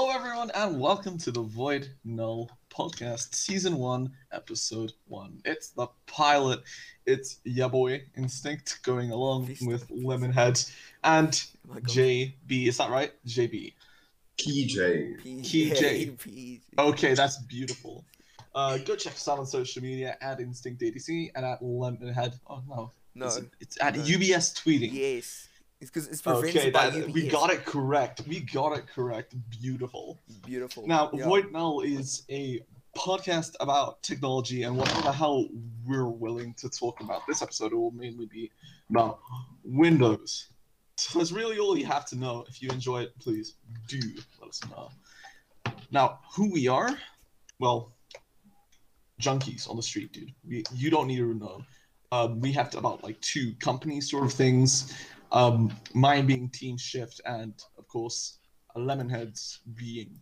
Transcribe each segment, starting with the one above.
Hello, everyone, and welcome to the Void Null podcast, season one, episode one. It's the pilot. It's ya boy Instinct going along with Lemonhead and Oh. JB. Is that right? JB. PJ. P- Key J. Okay, that's beautiful. Uh, go check us out on social media at Instinct ADC and at Lemonhead. Oh no, No. it's, it's at no. UBS tweeting. Yes. It's because it's prevented Okay, by that, we got it correct. We got it correct. Beautiful. Beautiful. Now, Yeah. Void Null is a podcast about technology and whatever the hell we're willing to talk about. This episode will mainly be about Windows. So that's really all you have to know. If you enjoy it, please do let us know. Now, who we are? Well, junkies on the street, dude. We, you don't need to know. Um, we have about like two company sort of things. Um, mine being Team Shift, and of course, Lemonheads being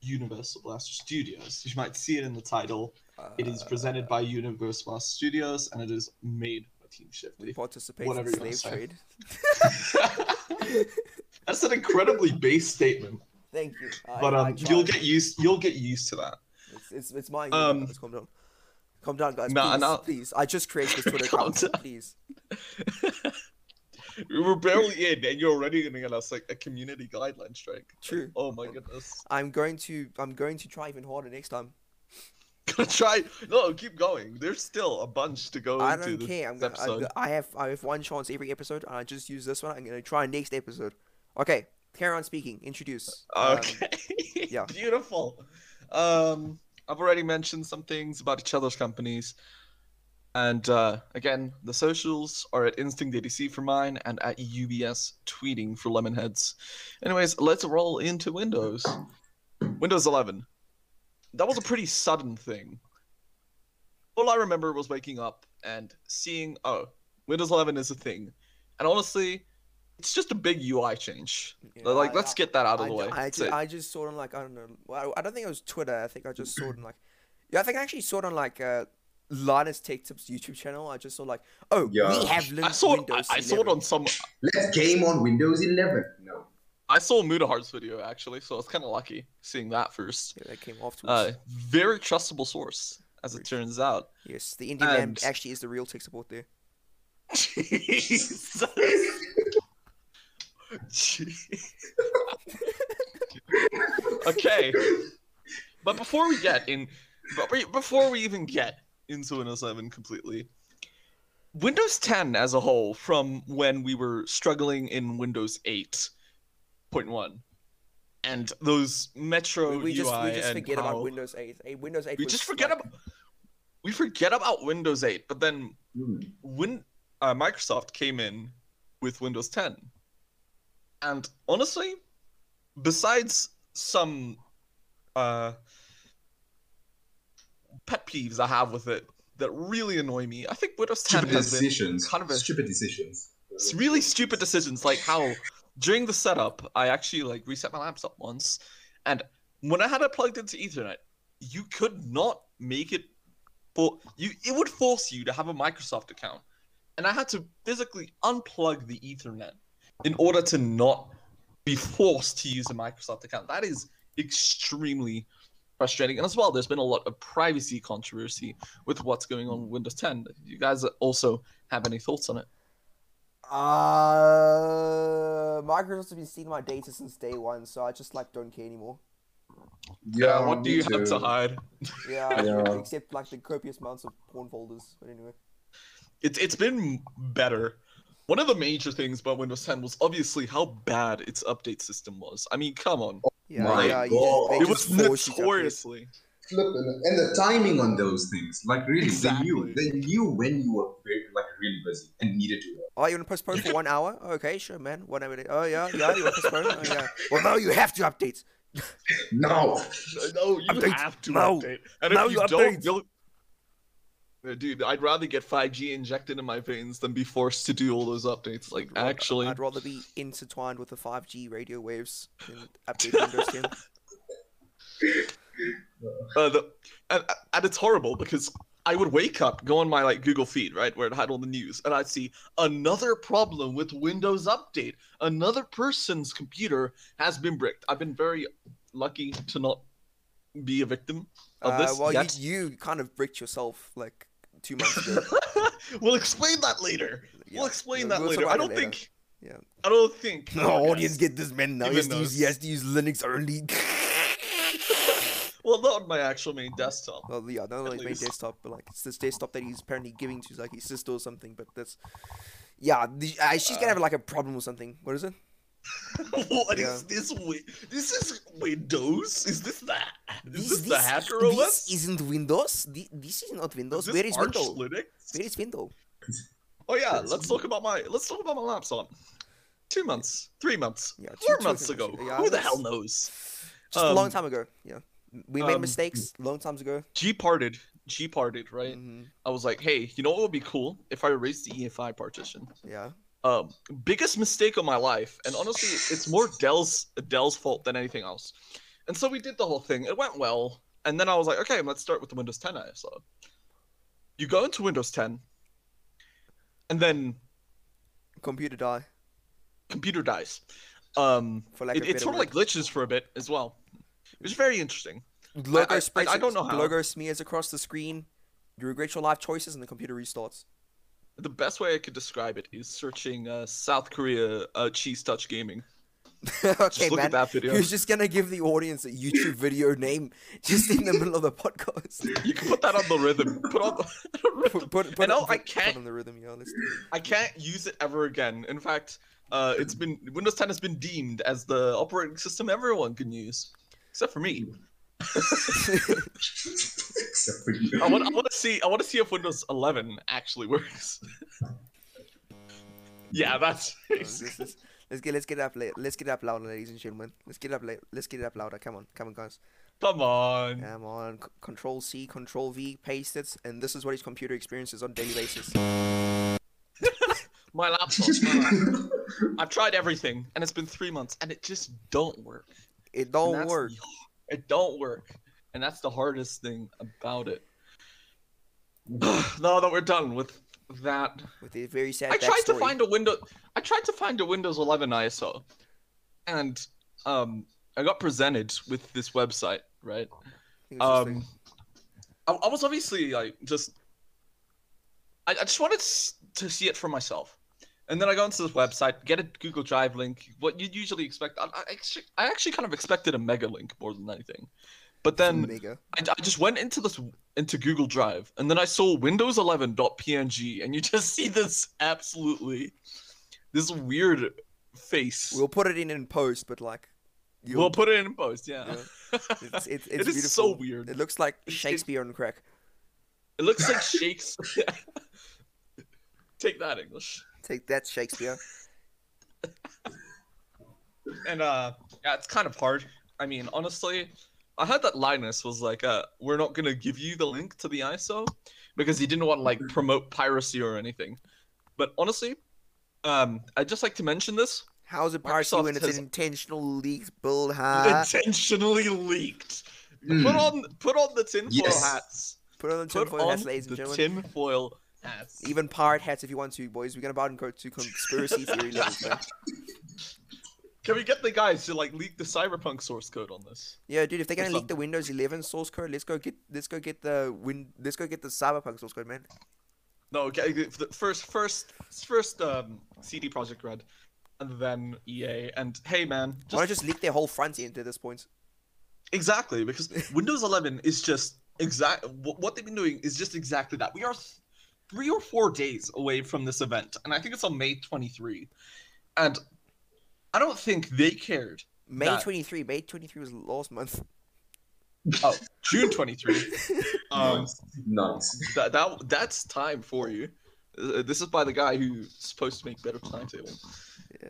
Universal Blaster Studios. You might see it in the title. It is presented by Universal Blaster Studios, and it is made by Team Shift. We participate whatever in slave trade. That's an incredibly base statement, Thank you. I, but um, you'll get used. You'll get used to that. It's, it's, it's my. Um, calm down. Calm down, guys. Nah, please, nah. please. I just created this Twitter account. down. Please. we were barely in, and you're already gonna get us like a community guideline strike. True. Oh my goodness. I'm going to. I'm going to try even harder next time. Gonna try. No, keep going. There's still a bunch to go I don't care. I'm gonna, episode. I, have. I have one chance every episode, and I just use this one. I'm gonna try next episode. Okay. Carry on speaking. Introduce. Um, Okay. yeah. Beautiful. Um, I've already mentioned some things about each other's companies. And uh, again, the socials are at Instinct ADC for mine and at UBS tweeting for Lemonheads. Anyways, let's roll into Windows. Windows 11. That was a pretty sudden thing. All I remember was waking up and seeing, oh, Windows 11 is a thing. And honestly, it's just a big UI change. Yeah, like, I- let's I- get that out of I, the way. I, That's. I just saw it on like I don't know. Well, I don't think it was Twitter. I think I just saw it on like yeah. I think I actually saw it on like uh, Linus Tech Tips YouTube channel. I just saw like oh we Yeah. have Lin- I saw it. Windows I, I saw it on some. Let's game on Windows 11. No. I saw Mutahar's video actually, so I was kind of lucky seeing that first. Yeah, that came afterwards. Uh, very trustable source, as it turns out. yes, the Indian man actually is the real tech support there. Jesus. Gee. okay, but before we get in, but we- before we even get into Windows 11 completely, Windows 10 as a whole, from when we were struggling in Windows 8.1, and those Metro We, we just we just and forget how- about Windows 8. A Windows 8. we just forget like- about we forget about Windows 8, but then Hmm. when uh, Microsoft came in with Windows 10, and honestly, besides some uh, pet peeves I have with it that really annoy me, I think 10 Stupid has been kind of a Stupid decisions. it's really stupid decisions like how during the setup i actually like reset my laptop once and when i had it plugged into ethernet you could not make it for you it would force you to have a microsoft account and i had to physically unplug the ethernet in order to not be forced to use a microsoft account. That is extremely frustrating and as well there's been a lot of privacy controversy with what's going on with windows 10 you guys also have any thoughts on it Uh, Microsoft's been stealing my data since day one, so I just like don't care anymore. Yeah, what do me you have to hide? Yeah, Yeah. except like the copious amounts of porn folders. But anyway, It's it's been better. One of the major things about Windows 10 was obviously how bad its update system was. I mean, come on, yeah, My yeah, God. just, it was just force you to update. notoriously. Flippin'. And the timing on those things, like really, Exactly. they knew. They knew when you were very, like really busy and needed to. work. Oh, you want to postpone for one hour? Okay, sure, man. One hour. Oh yeah, yeah. You want to postpone? Oh, yeah. Well, now you have to update. No. No, you Update. have to No. update. And Now if you you don't, update. you'll... Dude, I'd rather get 5G injected in my veins than be forced to do all those updates. Like, I'd actually, I'd rather be intertwined with the 5G radio waves than update Windows 10. uh, the, and, and it's horrible because I would wake up, go on my like Google feed, right, where it had all the news, and I'd see another problem with Windows Update. Another person's computer has been bricked. I've been very lucky to not be a victim of Uh, this well, yet. you, you kind of bricked yourself like two months ago. we'll explain that later. Yeah, We'll explain we'll- that we'll later. I don't later. think. Yeah. I don't think. No, audience get this man now. He has, use, he has to use Linux only. Well, not on my actual main desktop. well, yeah, not only his main desktop, but like it's this desktop that he's apparently giving to like his sister or something. But that's, yeah, the, uh, she's gonna have like a problem or something. What is it? What is Yeah. this? Wi- This is Windows. Is this that? Is this, the this, hacker this OS? isn't Windows. Thi- This is not Windows. Is Where this is Arch Windows? Linux? Where is Windows? Oh yeah, let's talk about my let's talk about my laptop. Two months, three months, Yeah, two- four two months three ago. Yeah, Who the hell knows? Just a long Um, time ago. Yeah, we made um, mistakes long times ago. GParted, G parted, right? hmm I was like, hey, you know what would be cool if I erased the EFI partition? Yeah. Um, biggest mistake of my life, and honestly, it's more Dell's Dell's fault than anything else. And so we did the whole thing. It went well, and then I was like, okay, let's start with the Windows 10 ISO. You go into Windows 10, and then Computer die computer dies. Um, for like it, it sort of like glitches for a bit as well. It was very interesting. Logo I- I-. I don't know how. Logo smears across the screen. You regret your life choices, and the computer restarts. The best way I could describe it is searching uh, South Korea uh, cheese touch gaming. okay, man. at that video. You're just gonna give the audience a YouTube video name just in the middle of the podcast. You can put that on the rhythm. Put on the rhythm. Put, put, put, it- I can't- Put on the rhythm, yeah. Let's do it. I can't use it ever again. In fact, uh, it's been Windows 10 has been deemed as the operating system everyone can use, except for me. Except for you. I want, I want to see. I want to see if Windows 11 actually works. yeah, that's. Uh, let's, get let's get it up let's get it up louder, ladies and gentlemen. Let's get it up let's get it up louder. Come on, come on, guys. Come on. Come on. C- control C, Control V, paste it, and this is what his computer experiences on a daily basis. My laptop. I've tried everything, and it's been three months, and it just don't work. It don't work. the- it don't work, and that's the hardest thing about it. now that we're done with that, With a very sad I tried to find a window. I tried to find a Windows 11 ISO, and um, I got presented with this website. Right. I think it was just Um, I, I was obviously like just. I, I just wanted to see it for myself, and then I go into this website, get a Google Drive link. What you'd usually expect. I, I, actually, I actually kind of expected a mega link more than anything, but then. I, I just went into this into Google Drive, and then I saw Windows 11.png, and you just see this absolutely this weird face. We'll put it in in post, but like, you'll, We'll put it in post. Yeah, it's, it's, it's it is beautiful. so weird. It looks like Shakespeare on crack. It looks like shakes. Take that English. Take that, Shakespeare. And uh, yeah, it's kind of hard. I mean, honestly, I heard that Linus was like, uh, "We're not gonna give you the link to the ISO because he didn't want to like promote piracy or anything." But honestly, um, I'd just like to mention this. How is it piracy when it's has- an intentional leaked build, huh? intentionally leaked. Mm. Put on put on the tinfoil Yes. hats. Put on the Put tinfoil hats, ladies and the gentlemen. tinfoil hats. Even pirate hats if you want to, boys. We're gonna about and go to conspiracy theory levels, man. Can we get the guys to like leak the cyberpunk source code on this? Yeah, dude. If they're gonna leak up? the Windows 11 source code, let's go get let's go get the win let's go get the Cyberpunk source code, man. No, okay. the- the First, first, first, um, CD Projekt Red, and then EA. And hey, man, Why just, not just leak their whole front end at this point? exactly because Windows 11 is just exact. What they've been doing is just exactly that. We are th- three or four days away from this event, and I think it's on May 23. And I don't think they cared. May That- 23. May 23 was last month. Oh, June 23. um, nice. nice. that, that that's time for you. Uh, this is by the guy who's supposed to make better timetable. Yeah,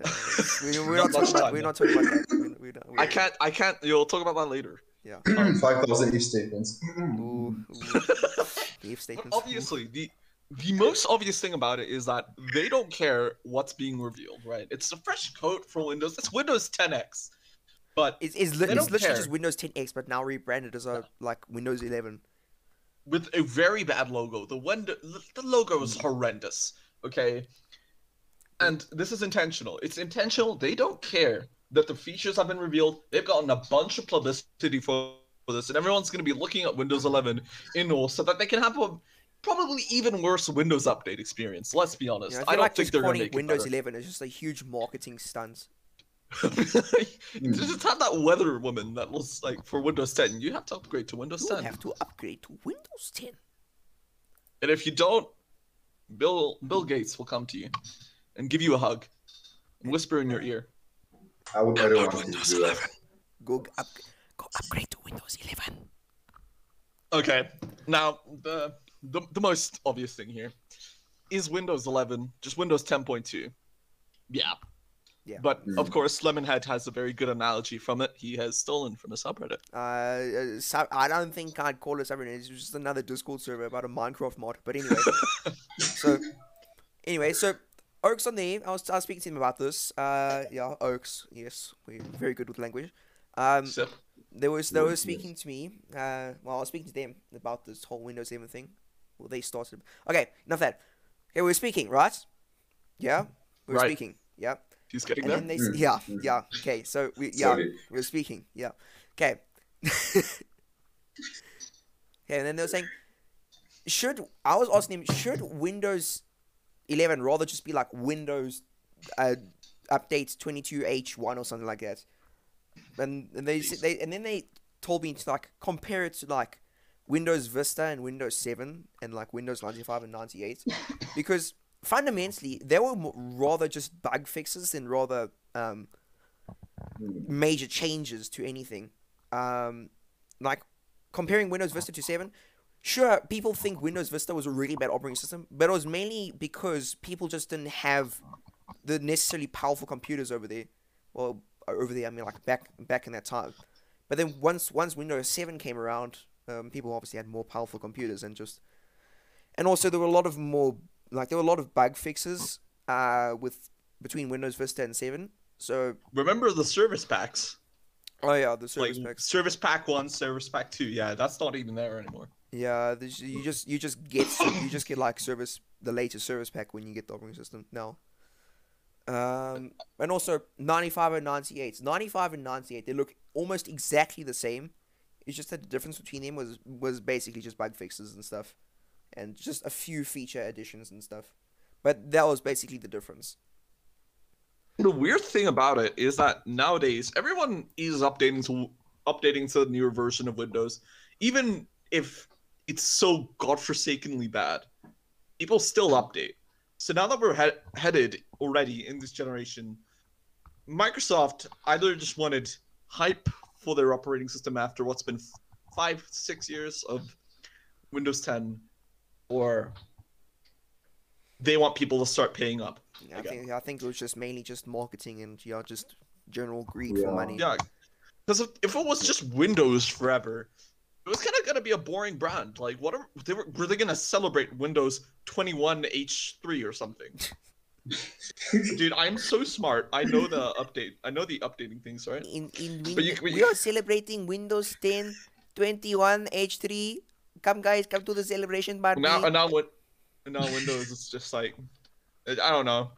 we, we're Not not talking about time, we're not talking about that. We, we don't, I we- can't. I can't. You'll talk about that later. Yeah. Five thousand if statements. Ooh, ooh. The if But statements. obviously, the the most obvious thing about it is that they don't care what's being revealed, right? It's a fresh code for Windows. It's Windows 10X, but It's, it's, li- it's literally care. just Windows 10X, but now rebranded as a like Windows 11. with a very bad logo. The window, the logo is mm. horrendous. Okay, and this is intentional. It's intentional. They don't care that the features have been revealed. They've gotten a bunch of publicity for for this, and everyone's going to be looking at Windows 11 in all so that they can have a probably even worse Windows update experience. Let's be honest. You know, I I, don't like think just they're going to make Windows it 11 is just a huge marketing stunt. just have that weather woman that was like for Windows 10. You have to upgrade to Windows You 10, have to upgrade to Windows 10. and if you don't, Bill Bill Gates will come to you and give you a hug and whisper in your ear. I would. I don't want to do that. Go up, go upgrade to Windows 11. Okay, now the, the the most obvious thing here is Windows 11, just Windows 10.2. Yeah. Yeah. But of Mm. course, Lemonhead has a very good analogy from it. He has stolen from a subreddit. Uh, uh, sub- I don't think I'd call it subreddit. It's just another Discord server about a Minecraft mod. But anyway, so anyway, so Oaks on there. I was, I was speaking to him about this. Uh, yeah, Oaks. Yes, we're very good with language. Um, Sip. they was they were Yes. speaking to me. Uh, well, I was speaking to them about this whole Windows 11 thing. Well, they started. Okay, enough that. Okay, we are speaking, right? Yeah, we were Right. speaking. Yeah, He's getting and there. they Mm, yeah mm. yeah okay. So we yeah Sorry. we were speaking. Yeah. Okay. okay, and then they were saying, should I was asking him, should Windows 11 rather just be like Windows uh, updates 22H1 or something like that? And, and they, they and then they told me to like compare it to like Windows Vista and Windows 7 and like Windows 95 and 98 because fundamentally they were rather just bug fixes than rather um, major changes to anything. Um, like comparing Windows Vista to 7, sure, people think Windows Vista was a really bad operating system, but it was mainly because people just didn't have the necessarily powerful computers over there. Well, over there, I mean, like back back in that time. But then once once Windows 7 came around, um, people obviously had more powerful computers and just, and also there were a lot of more like there were a lot of bug fixes uh, with between Windows Vista and 7. So Remember the service packs? Oh yeah, the service like packs. Service Pack One, Service Pack Two. Yeah, that's not even there anymore. Yeah, this, you just you just get you just get like service the latest service pack when you get the operating system now. Um, and also 95 and 98. 95 and 98, they look almost exactly the same. It's just that the difference between them was was basically just bug fixes and stuff, and just a few feature additions and stuff. But that was basically the difference. The weird thing about it is that nowadays everyone is updating to updating to the newer version of Windows, even if it's so godforsakenly bad. People still update. So now that we're he- headed already in this generation, Microsoft either just wanted hype for their operating system after what's been f- five, six years of Windows 10, or they want people to start paying up. I think I think it was just mainly just marketing and yeah, just general greed Yeah. for money. Yeah, because if, if it was just Windows forever, it was kind of gonna be a boring brand. Like, what are they were, were they gonna celebrate Windows 21 H3 or something? Dude, I'm so smart. I know the update. I know the updating things, right? in in But you- Win- but we you- are celebrating Windows 10 21 H3. Come guys, come to the celebration party. Now, now what? Now Windows is just like, I don't know.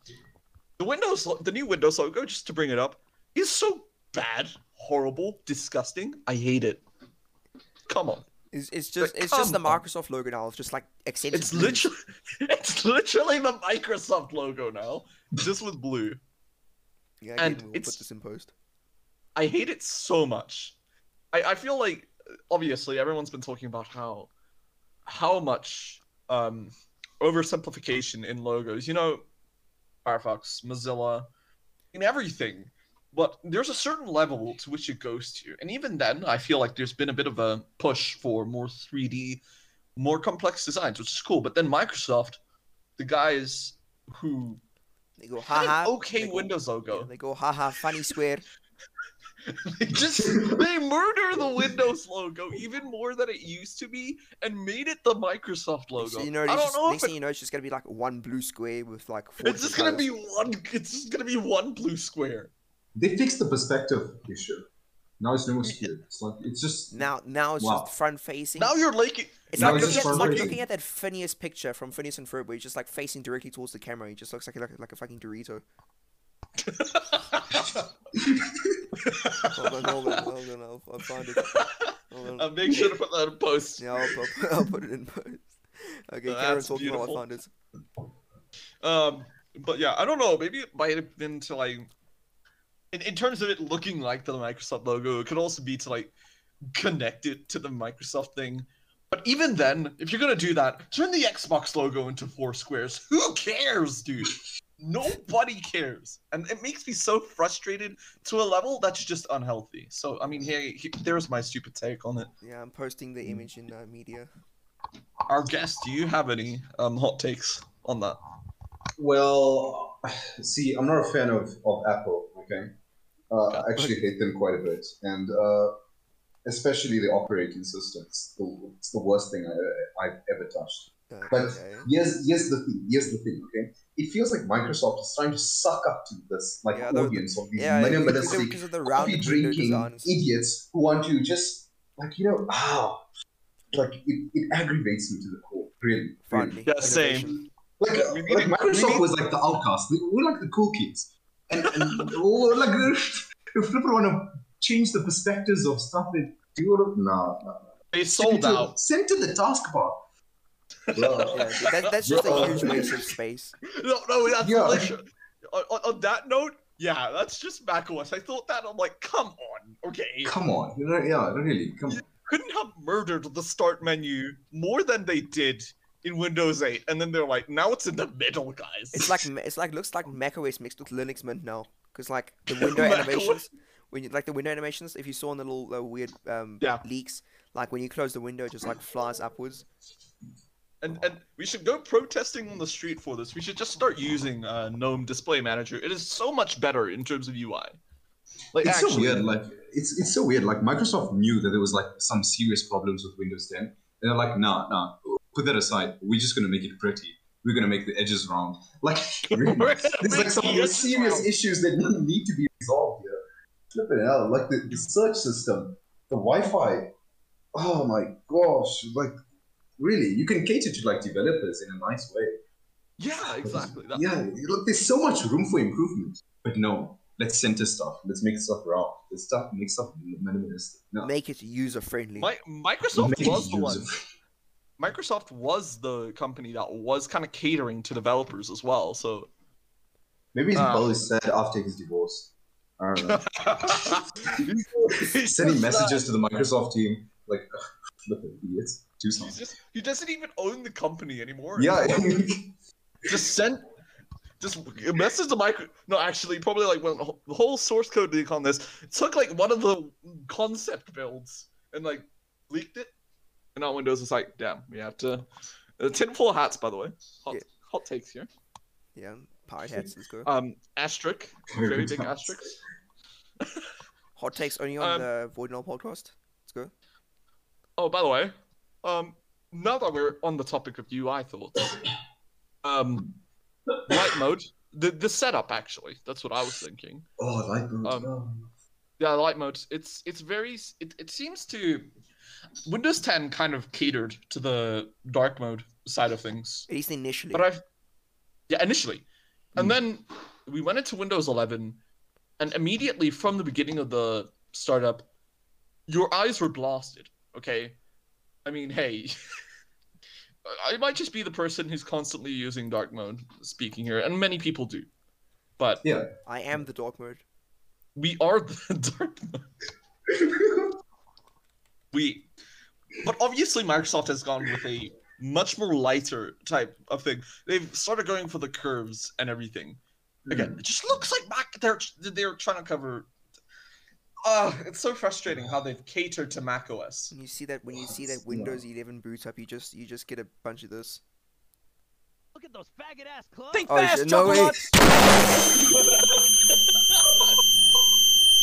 The Windows, the new Windows logo, just to bring it up, is so bad, horrible, disgusting. I hate it. Come on. It's, it's just it's just the come on. Microsoft logo now. It's just like accented. It's blue. literally it's literally the Microsoft logo now, just with blue. Yeah, and again, we'll it's- put this in post. I hate it so much. I, I feel like obviously everyone's been talking about how how much um oversimplification in logos. You know, Firefox, Mozilla, in everything. But there's a certain level to which it goes to. And even then, I feel like there's been a bit of a push for more 3D, more complex designs, which is cool. But then Microsoft, the guys who They go haha. okay go- Windows yeah, logo, they go haha. Funny square. they just they murder the Windows logo even more than it used to be and made it the Microsoft logo. So you know, I it's don't just, know next thing it, you know, it's just gonna be like one blue square with like. Four it's just gonna be one. It's just gonna be one blue square. They fixed the perspective issue. Now it's no more skewed. It's like it's just Now, now it's Wow. just front facing. Now you're like It's Now like, it's looking at, just like looking at that Phineas picture from Phineas and Ferb, where he's just like facing directly towards the camera. He just looks like like, like a fucking Dorito. Hold on, hold on, hold on. I'll, I'll find it. Hold on. Make sure to put that in post. Yeah, I'll, I'll, I'll put it in post. Okay, That's Karen's talking while I beautiful. find it. Um, but yeah, I don't know. Maybe it might have been to like, in, in terms of it looking like the Microsoft logo, it could also be to like connect it to the Microsoft thing. But even then, if you're gonna do that, turn the Xbox logo into four squares. Who cares, dude? Nobody cares, and it makes me so frustrated to a level that's just unhealthy. So I mean, hey, he- there's my stupid take on it. Yeah, I'm posting the image in uh, media. Our guest, do you have any um hot takes on that? Well, see, I'm not a fan of, of Apple. Okay, uh, I actually hate them quite a bit, and uh, especially the operating system. It's the, it's the worst thing I, I've ever touched. Uh, But okay. here's here's the thing. Here's the thing. Okay, it feels like Microsoft is trying to suck up to this like Yeah, the- audience of these Yeah, because minimalistic, the round coffee drinking idiots who want to just like you know ah, like it, it aggravates me to the core. Really, really. Finally. Yeah, same. Like, We need like Microsoft was like the outcast. We- We're like the cool kids, and, and we're like if people want to change the perspectives of stuff they do, no, no, no. They Send sold to, out. Send to the taskbar. Bro. Yeah, that, that's just a huge waste of space. No, no, that's Yeah. delicious. On, on, on that note, yeah, that's just macOS. I thought that. I'm like, come on, okay. Come on, yeah, really, come on. Couldn't have murdered the start menu more than they did in Windows 8, and then they're like, now it's in the middle, guys. It's like ma- it's like looks like macOS mixed with Linux Mint now, because like the window animations, when you like the window animations, if you saw in the little uh, weird um Yeah. leaks, like when you close the window, it just like flies upwards. and and we should go protesting on the street for this. We should just start using uh, GNOME Display Manager. It is so much better in terms of UI. Like It's actually, so weird. Like it's it's so weird. Like Microsoft knew that there was like some serious problems with Windows 10, and they're like, nah, nah, put that aside. We're just gonna make it pretty. We're gonna make the edges round. Like really, We're there's like some the serious round. issues that need to be resolved here. Flipping hell, like the, the search system, the Wi-Fi. Oh my gosh, like really, you can cater to like developers in a nice way. yeah, exactly. That, Yeah, look, there's so much room for improvement. But no, let's center stuff. Let's make stuff round. Let's stuff make stuff minimalistic. No. Make it user friendly. My, Microsoft Make it was the one. User- Microsoft was the company that was kind of catering to developers as well. So Maybe Um, Paul said after his divorce. I don't know. Sending just, messages to the Microsoft team like, look at idiots. Do something. just he doesn't even own the company anymore. Yeah. just sent just a message to micro no actually probably like when the whole source code leak on this took like one of the concept builds and like leaked it and now windows is like damn we have to uh, tinfoil hats by the way hot, Yeah. hot takes here Yeah, pirate hats. Let's go. um asterisk very big asterisk Hot takes only on um, the Void Null podcast. Let's go. oh by the way um now that we're on the topic of ui thoughts um light mode the the setup actually that's what i was thinking Oh, light mode. Um. Yeah, light mode. It's it's very it, it seems to Windows 10 kind of catered to the dark mode side of things. At least initially. But I've yeah, initially. And Mm. then we went into Windows 11 and immediately from the beginning of the startup your eyes were blasted, okay? I mean, hey, I might just be the person who's constantly using dark mode speaking here and many people do. But Yeah. I am the dark mode. we are the dark mode. we but obviously microsoft has gone with a much more lighter type of thing they've started going for the curves and everything again it just looks like mac they're they're trying to cover uh it's so frustrating how they've catered to mac os When you see that, when you see that Windows 11 boots up, you just you just get a bunch of this. Look at those faggot ass clubs. Think Oh, fast, shit, no way.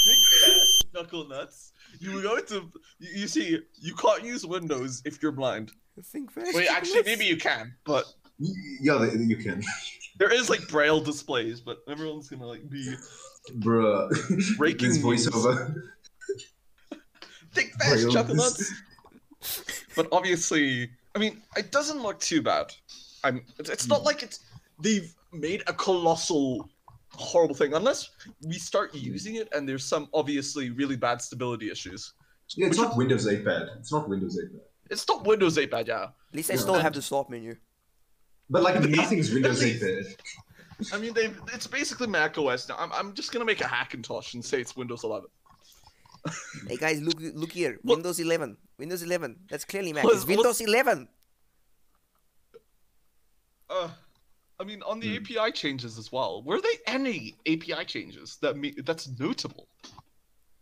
Chuckle Big fast knuckle nuts you go to you, you see you can't use windows if you're blind Think fast. wait actually maybe you can but Yeah, they- you can. there is like braille displays but everyone's gonna like be Bruh. Breaking this voiceover. Think fast, Braille chuckle dis- nuts. But obviously, I mean, it doesn't look too bad. I'm. It's, it's not hmm. like it's they've made a colossal horrible thing unless we start using it and there's some obviously really bad stability issues. Yeah, it's not Windows 8 bad. It's not Windows 8 bad. It's not Windows 8 bad, yeah. At least they Yeah. still have the start menu. But like At nothing's least- Windows 8 bad. I mean, they it's basically Mac OS now. I'm, I'm just gonna make a Hackintosh and say it's Windows 11. Hey guys, look look here. What- Windows 11. Windows 11. That's clearly Mac. What- It's what- Windows 11. Uh, I mean, on the Hmm. API changes as well. Were there any API changes that me that's notable?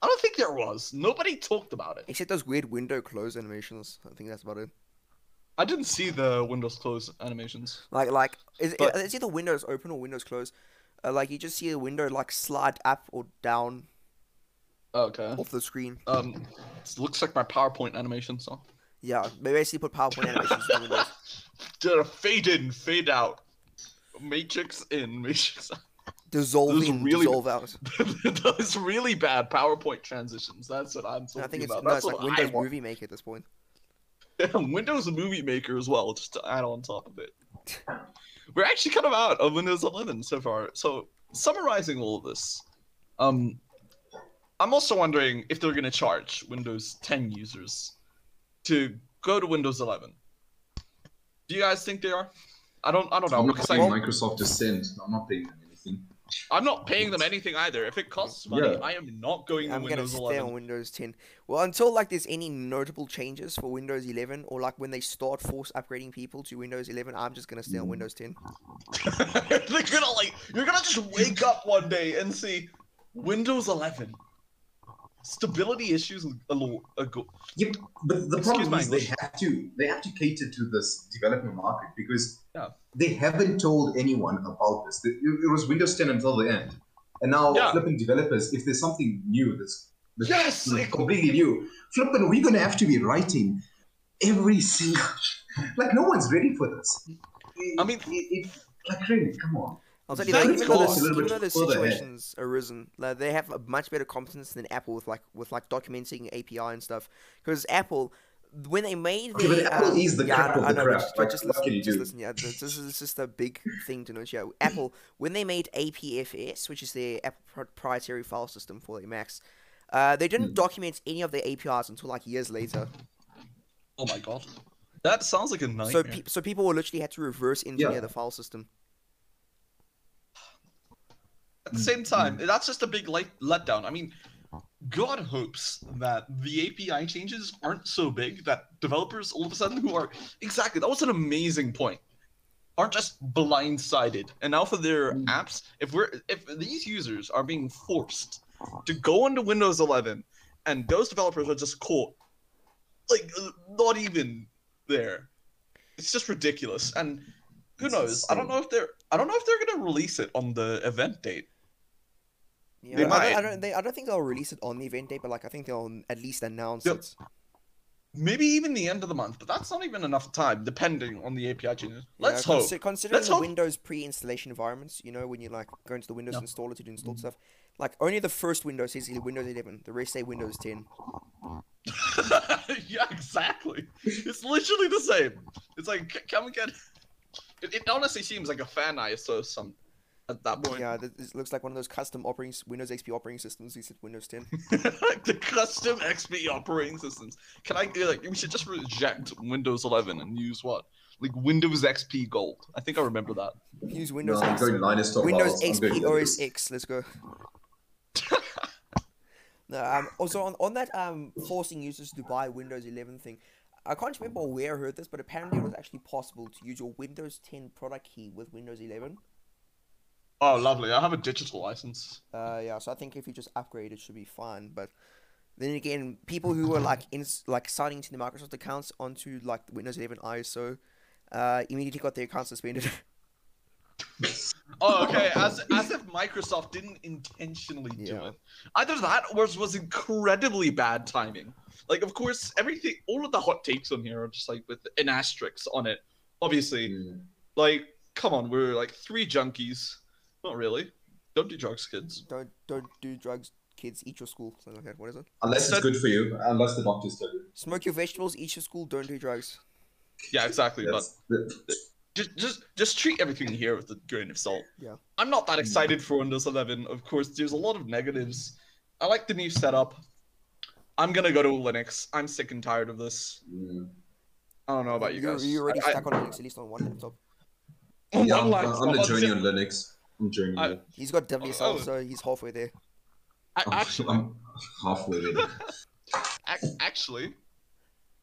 I don't think there was. Nobody talked about it. Except those weird window close animations. I think that's about it. I didn't see the Windows close animations. Like like is But- it's either Windows open or Windows close. Uh, like you just see a window like slide up or down Okay. off the screen. Um, it looks like my PowerPoint animation. So, Yeah, they basically put PowerPoint animations in Windows. did a fade in, fade out, matrix in, matrix out. Dissolve Those really- dissolve out. Those really bad PowerPoint transitions. That's what I'm talking I think it's about. no, That's it's like Windows I. Movie Maker at this point. Yeah, Windows Movie Maker as well, just to add on top of it. We're actually kind of out of Windows 11 so far. So summarizing all of this, um, I'm also wondering if they're going to charge Windows 10 users to go to Windows 11. Do you guys think they are? I don't. I don't know. I'm not because paying Microsoft to send. I'm not paying them anything. I'm not paying them anything either. If it costs money, Yeah. I am not going to I'm gonna Windows stay 11. on Windows 10. Well, until like there's any notable changes for Windows 11, or like when they start force upgrading people to Windows 11, I'm just gonna stay on mm. Windows 10. They're gonna like you're gonna just wake up one day and see Windows 11 stability issues a little ago. Yep, but the Excuse problem is they have to they have to cater to this development market because Yeah. they haven't told anyone about this. It, was Windows 10 until the end, and now Yeah. flipping developers, if there's something new that's, that's Yes, completely new, flipping, we're gonna have to be writing every single like no one's ready for this. I mean- it, it, like really, come on. I'll tell you, That like, even though cool. this, even though the situations arisen, like, they have a much better competence than Apple with like with like documenting API and stuff. Because Apple, when they made Okay, the but Apple um, is the yeah, crap I of I the know, crap. Just, Like, just what listen, can you just do? listen. Yeah, this, this is just a big thing to note. Yeah, Apple when they made APFS, which is their Apple proprietary file system for their Macs, uh, they Hmm. didn't document any of their APIs until like years later. Oh my god, that sounds like a nightmare. So, pe- so people will literally had to reverse engineer Yeah. the file system. At the same time, that's just a big light letdown. I mean, God hopes that the API changes aren't so big that developers all of a sudden who are exactly that was an amazing point aren't just blindsided. And now for their Mm. apps, if we're if these users are being forced to go onto Windows 11, and those developers are just caught like not even there, it's just ridiculous. And who knows? I don't know if they're I don't know if they're gonna release it on the event date. Yeah, They I, don't, I don't. They, I don't think they'll release it on the event date, but like I think they'll at least announce Yep. it. maybe even the end of the month, but that's not even enough time, depending on the API changes. Yeah, Let's hope. consi- considering Let's the hope. Windows pre-installation environments, you know, when you like go into the Windows Yeah. installer to do install stuff, like only the first Windows says Windows 11, the rest say Windows 10. yeah, exactly. It's literally the same. It's like, can we get? It, it honestly seems like a fan ISO some at that point. Yeah, th- this looks like one of those custom operating s- Windows XP operating systems. He said Windows 10. the custom XP operating systems. Can I like? We should just reject Windows 11 and use what? Like Windows XP Gold. I think I remember that. Use No, Windows I'm going Linus top Windows files. I'm going XP Windows. OS X. Let's go. no, um, also on, on that um forcing users to buy Windows 11 thing, I can't remember where I heard this, but apparently it was actually possible to use your Windows 10 product key with Windows 11. Oh, lovely. I have a digital license. Uh, yeah, so I think if you just upgrade, it should be fine. But then again, people who are like in like signing to the Microsoft accounts onto like the Windows 11 ISO, uh, immediately got their accounts suspended. Oh, okay. As as if Microsoft didn't intentionally do Yeah. it. Either that or it was incredibly bad timing. Like, of course, everything, all of the hot takes on here are just like with an asterisk on it. Obviously, Mm. like, come on, we're like three junkies. Not really. Don't do drugs, kids. don't don't do drugs, kids. Eat your school. Something like that. What is it? Unless it's good for you, unless the doctors tell you. Smoke your vegetables. Eat your school. Don't do drugs. Yeah, exactly. That's, but just just just treat everything here with a grain of salt. Yeah. I'm not that excited for Windows 11. Of course, there's a lot of negatives. I like the new setup. I'm gonna go to Linux. I'm sick and tired of this. Mm. I don't know about you You're, guys. you're already I- I- stuck on Linux, at least on one laptop. on Yeah, one I'm, laptop, I'm the on journey zip- on Linux. I'm journey. I- He's got WSL, Oh. so he's halfway there. I- I'm, actually, I'm halfway there. ac- actually,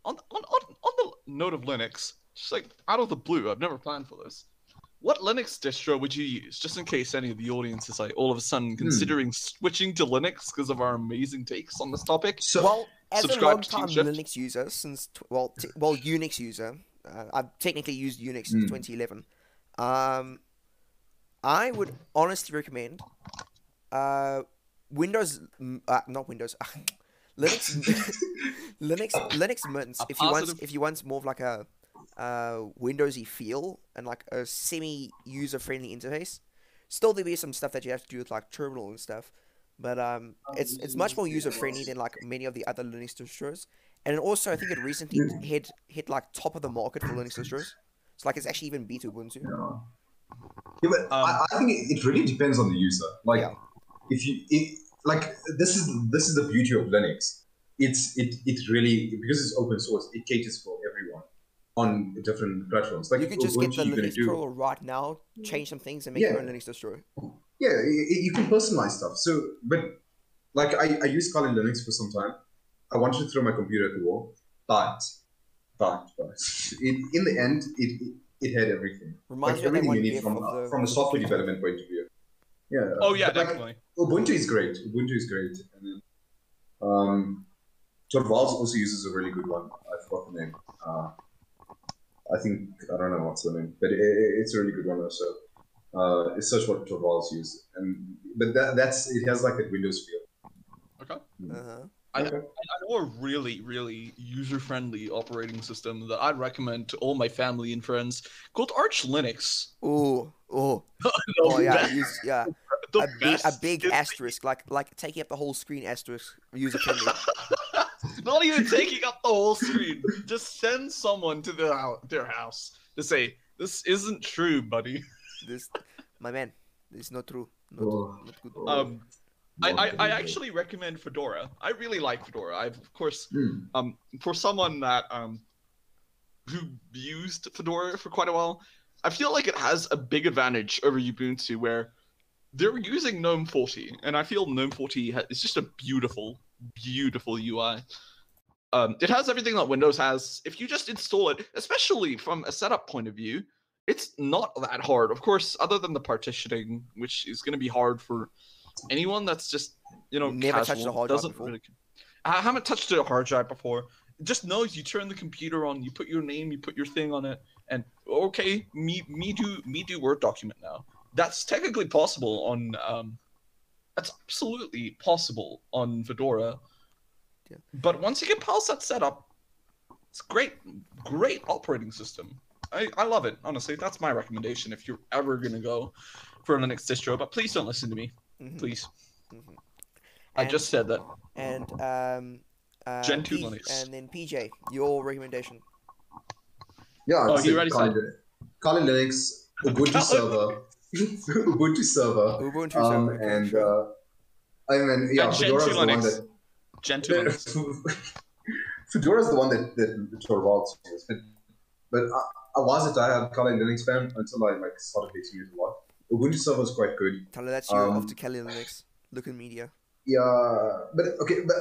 on, on on on the note of Linux, just like out of the blue, I've never planned for this. What Linux distro would you use, just in case any of the audience is like all of a sudden considering switching to Linux because of our amazing takes on this topic? So, well, as a subscribe long-time Linux user, since tw- well, t- well Unix user, uh, I've technically used Unix since Mm. 2011. Um, I would honestly recommend uh, Windows, uh, not Windows, Linux, Linux, Linux Mint. A If you want, if you want more of like a uh, Windowsy feel and like a semi user-friendly interface, still there'll be some stuff that you have to do with like terminal and stuff. But um, it's it's much more user friendly than like many of the other Linux distros, and also I think it recently hit hit like top of the market for Linux distros. It's like it's actually even beat Ubuntu. Yeah. Yeah, but I, Um, I think it it really depends on the user. Like, Yeah. if you it, like this is this is the beauty of Linux. It's it it really because it's open source. It caters for everyone on different platforms. Like You can just get Ubuntu, the you're Linux do- kernel right now, change some things, and make Yeah. your own Linux distro. Yeah, y- y- you can personalize stuff. So, but like I, I used Kali Linux for some time. I wanted to throw my computer at the wall, but but but it, in the end, it it, it had everything. Reminds like me of that everything you need from the- from a software development point of view. Yeah. Oh yeah, but, like. Ubuntu is great. Ubuntu is great. And then, um, Torvalds also uses a really good one. I forgot the name. Uh, I think I don't know what's the name, but it, it- it's a really good one also. Uh, it's such what Torvalds use, and but that, that's it has like that Windows feel. Okay. Uh-huh. I, Okay. I know a really, really user-friendly operating system that I'd recommend to all my family and friends called Arch Linux. Oh, oh, The oh yeah, use, yeah. A big, a big asterisk, like like taking up the whole screen asterisk, user friendly. Not even taking up the whole screen. Just send someone to their house, their house to say, "This isn't true, buddy." this, my man, it's not true. Not, Oh. not good. Um, I, I, I actually recommend Fedora. I really like Fedora. I've of course Hmm. um for someone that um who used Fedora for quite a while, I feel like it has a big advantage over Ubuntu where they're using GNOME 40, and I feel GNOME 40 ha- is just a beautiful, beautiful UI. Um, it has everything that Windows has. If you just install it, especially from a setup point of view, it's not that hard. Of course, other than the partitioning, which is going to be hard for anyone that's just you know Never touched casual, a hard drive doesn't before. really. I haven't touched a hard drive before. Just knows you turn the computer on, you put your name, you put your thing on it, and okay, me me do me do Word document now. That's technically possible on um, that's absolutely possible on Fedora. Yeah. But once you get past that setup, it's great, great operating system. I, I love it, honestly. That's my recommendation if you're ever gonna go for a Linux distro. But please don't listen to me, Mhm, please. mhm. I And- just said that. and um, uh, Gentoo P- Linux. and then PJ, your recommendation. Yeah, Oh, I'd you say already Kali, Kali Linux, Ubuntu server, Ubuntu server, Ubuntu um, server, and uh, I mean, yeah, And Fedora is the one Linux. that Gentoo Linux. Fedora is the one that that Torvalds uses, but but I, I wasn't I had Kali Linux fan until I like started hating it a lot. Ubuntu server is quite good. Tell her that's you um, off to Kali Linux. Look in media. Yeah, but okay, but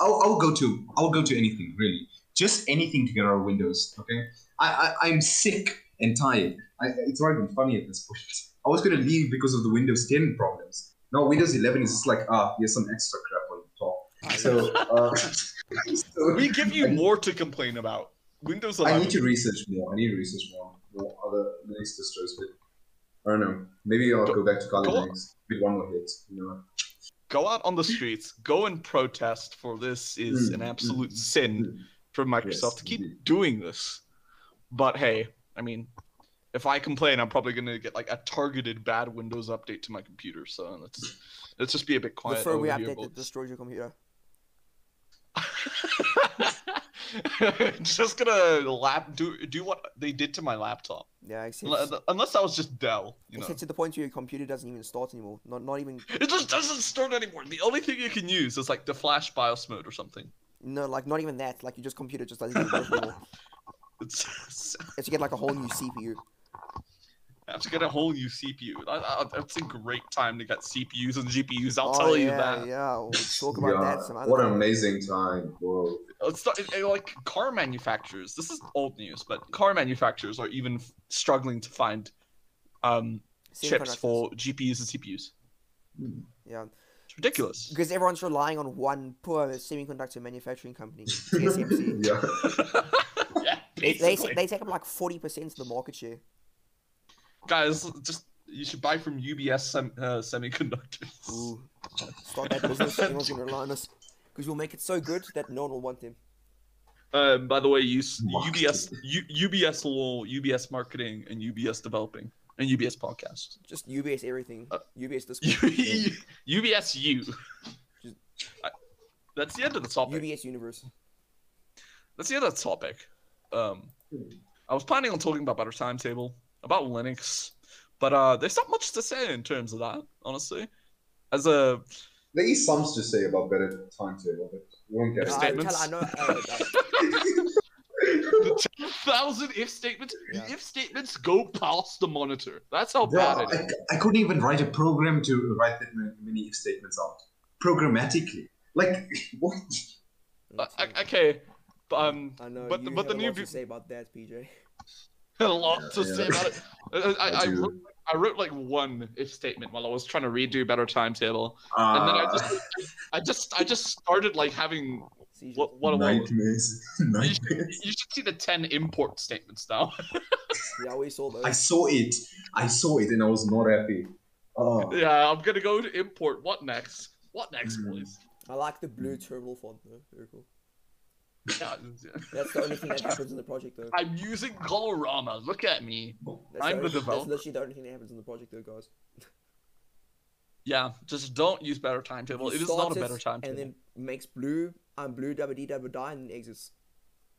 I'll, I'll go to I'll go to anything really, just anything to get out of Windows. Okay, I, I I'm sick and tired. I, it's not even funny at this point. I was gonna leave because of the Windows 10 problems. Now Windows 11 is just like ah, here's some extra crap on top. So, uh, so We give you more to complain about. Windows 11. I need to research more. I need to research more, more other Linux distros, but I don't know. Maybe I'll Go- go, back to Kali go- Linux with one more hit. You know. Go out on the streets. Go and protest for this is Mm, an absolute mm, sin Mm. for Microsoft Yes, to keep indeed. doing this. But hey, I mean, if I complain, I'm probably gonna get like a targeted bad Windows update to my computer. So let's let's just be a bit quiet. further we update, it destroys your computer. just gonna lap do do what they did to my laptop. Yeah, except, Unle- Unless that was just Dell, you know. to the point where your computer doesn't even start anymore. Not not even It just doesn't start anymore. The only thing you can use is like the flash BIOS mode or something. no like not even that. Like your just computer just doesn't even work anymore. It's It's to get like a whole new CPU. I have to get a whole new CPU. That, that- that's a great time to get CPUs and GPUs. I'll oh, tell yeah, you that. Yeah, we'll talk about yeah, that some other what an amazing time. Whoa. It's not, it- it- like car manufacturers. This is old news, but car manufacturers are even f- struggling to find um, chips for GPUs and CPUs. Yeah, It's ridiculous. because everyone's relying on one poor semiconductor manufacturing company, TSMC. yeah. yeah, they, they, they take up like forty percent of the market share. Guys, just you should buy from UBS sem- uh, semiconductors. Ooh, start that business. Everyone's gonna rely on us because we'll make it so good that no one will want them. Um, by the way, use Marketing. UBS, U, UBS law, UBS marketing, and UBS developing, and UBS podcast. Just UBS everything. Uh, UBS Discord. UBS U. Just- I- That's the end of the topic. UBS Universe. That's the end of the topic. Um, I was planning on talking about better timetable, about Linux, but uh, there's not much to say in terms of that, honestly. As a There is some to say about better timetable, but we won't get If I, statements. tell, I know. Uh, the 10,000 if statements, Yeah. if statements go past the monitor. That's how Bro, bad it is. I, I couldn't even write a program to write that many if statements out programmatically. Like what? Uh, okay, but, um, I know. But you but the new lot view- say about that, PJ. a lot to Yeah, say about it. Uh, I, I, I I, wrote, I wrote like one if statement while I was trying to redo better timetable, and then I Uh, just, I just, I just started like having what, what, what nightmares. you, should, you should see the ten import statements now. Yeah, we saw those. I saw it. I saw it, and I was not happy. Oh, yeah, I'm gonna go to import. What next? What next, Mm. boys? I like the blue terminal font though. Very cool. Yeah, That's the only thing that happens in the project though. I'm using Colorama. Look at me. That's I'm the only, developer. That's literally the only thing that happens in the project though, guys. Yeah, just don't use better timetable. You It is not a better timetable. And then makes blue. I'm blue. Double D double die and exits.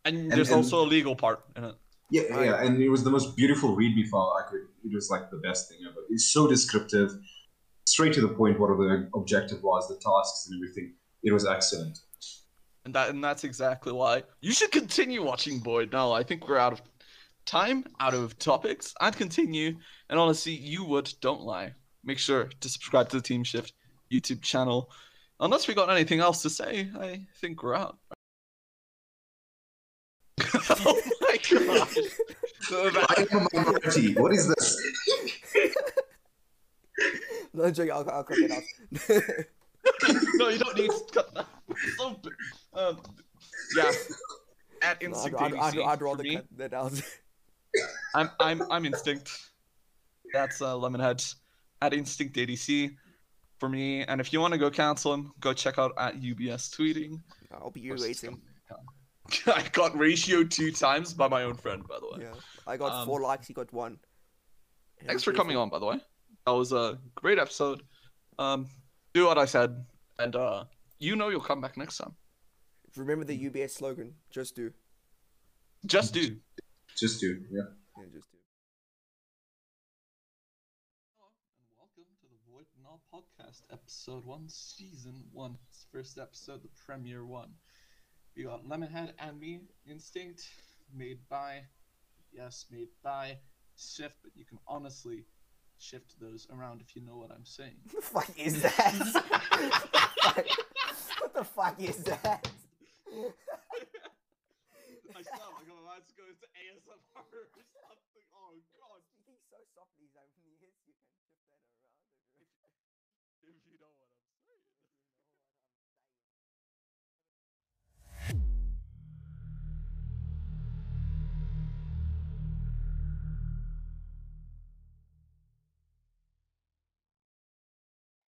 And there's and- also a legal part in it. yeah, I- yeah, and it was the most beautiful readme file I could. It was like the best thing ever. It's so descriptive, straight to the point. What the objective was, the tasks and everything. It was excellent. And that and that's exactly why you should continue watching Void. No, I think we're out of time, out of topics. I'd continue, and honestly, you would. Don't lie. Make sure to subscribe to the Team Shift YouTube channel. Unless we got anything else to say, I think we're out. oh my gosh. I am a minority. What is this? No, I'm. I'll, I'll cut that out. no, you don't need to cut that. So, um, yeah. At I'd, Instinct I'd, I'd, I'd for rather cut that out. I'm I'm I'm Instinct. That's uh, Lemonhead at Instinct ADC for me. And if you want to go cancel him, go check out at UBS tweeting. I'll be waiting. I got ratio two times by my own friend, by the way. Yeah, I got Um, four likes. He got one. Thanks for coming on, by the way. That was a great episode. Um, do what I said, and uh, you know you'll come back next time. Remember the UBS slogan? Just do. Just do. Just do. Yeah. Yeah, just do. Hello and welcome to the Void Null Podcast, Episode One, Season One. It's first episode, the premiere one. We got Lemonhead and me, Instinct, made by, yes, made by Shift, but you can honestly shift those around if you know what I'm saying. What the fuck is that? what the fuck is that? I sound like I'm to go into ASMR or something. Oh god. Speaking so softly, that when he hits, you can shift that around. If you know what I'm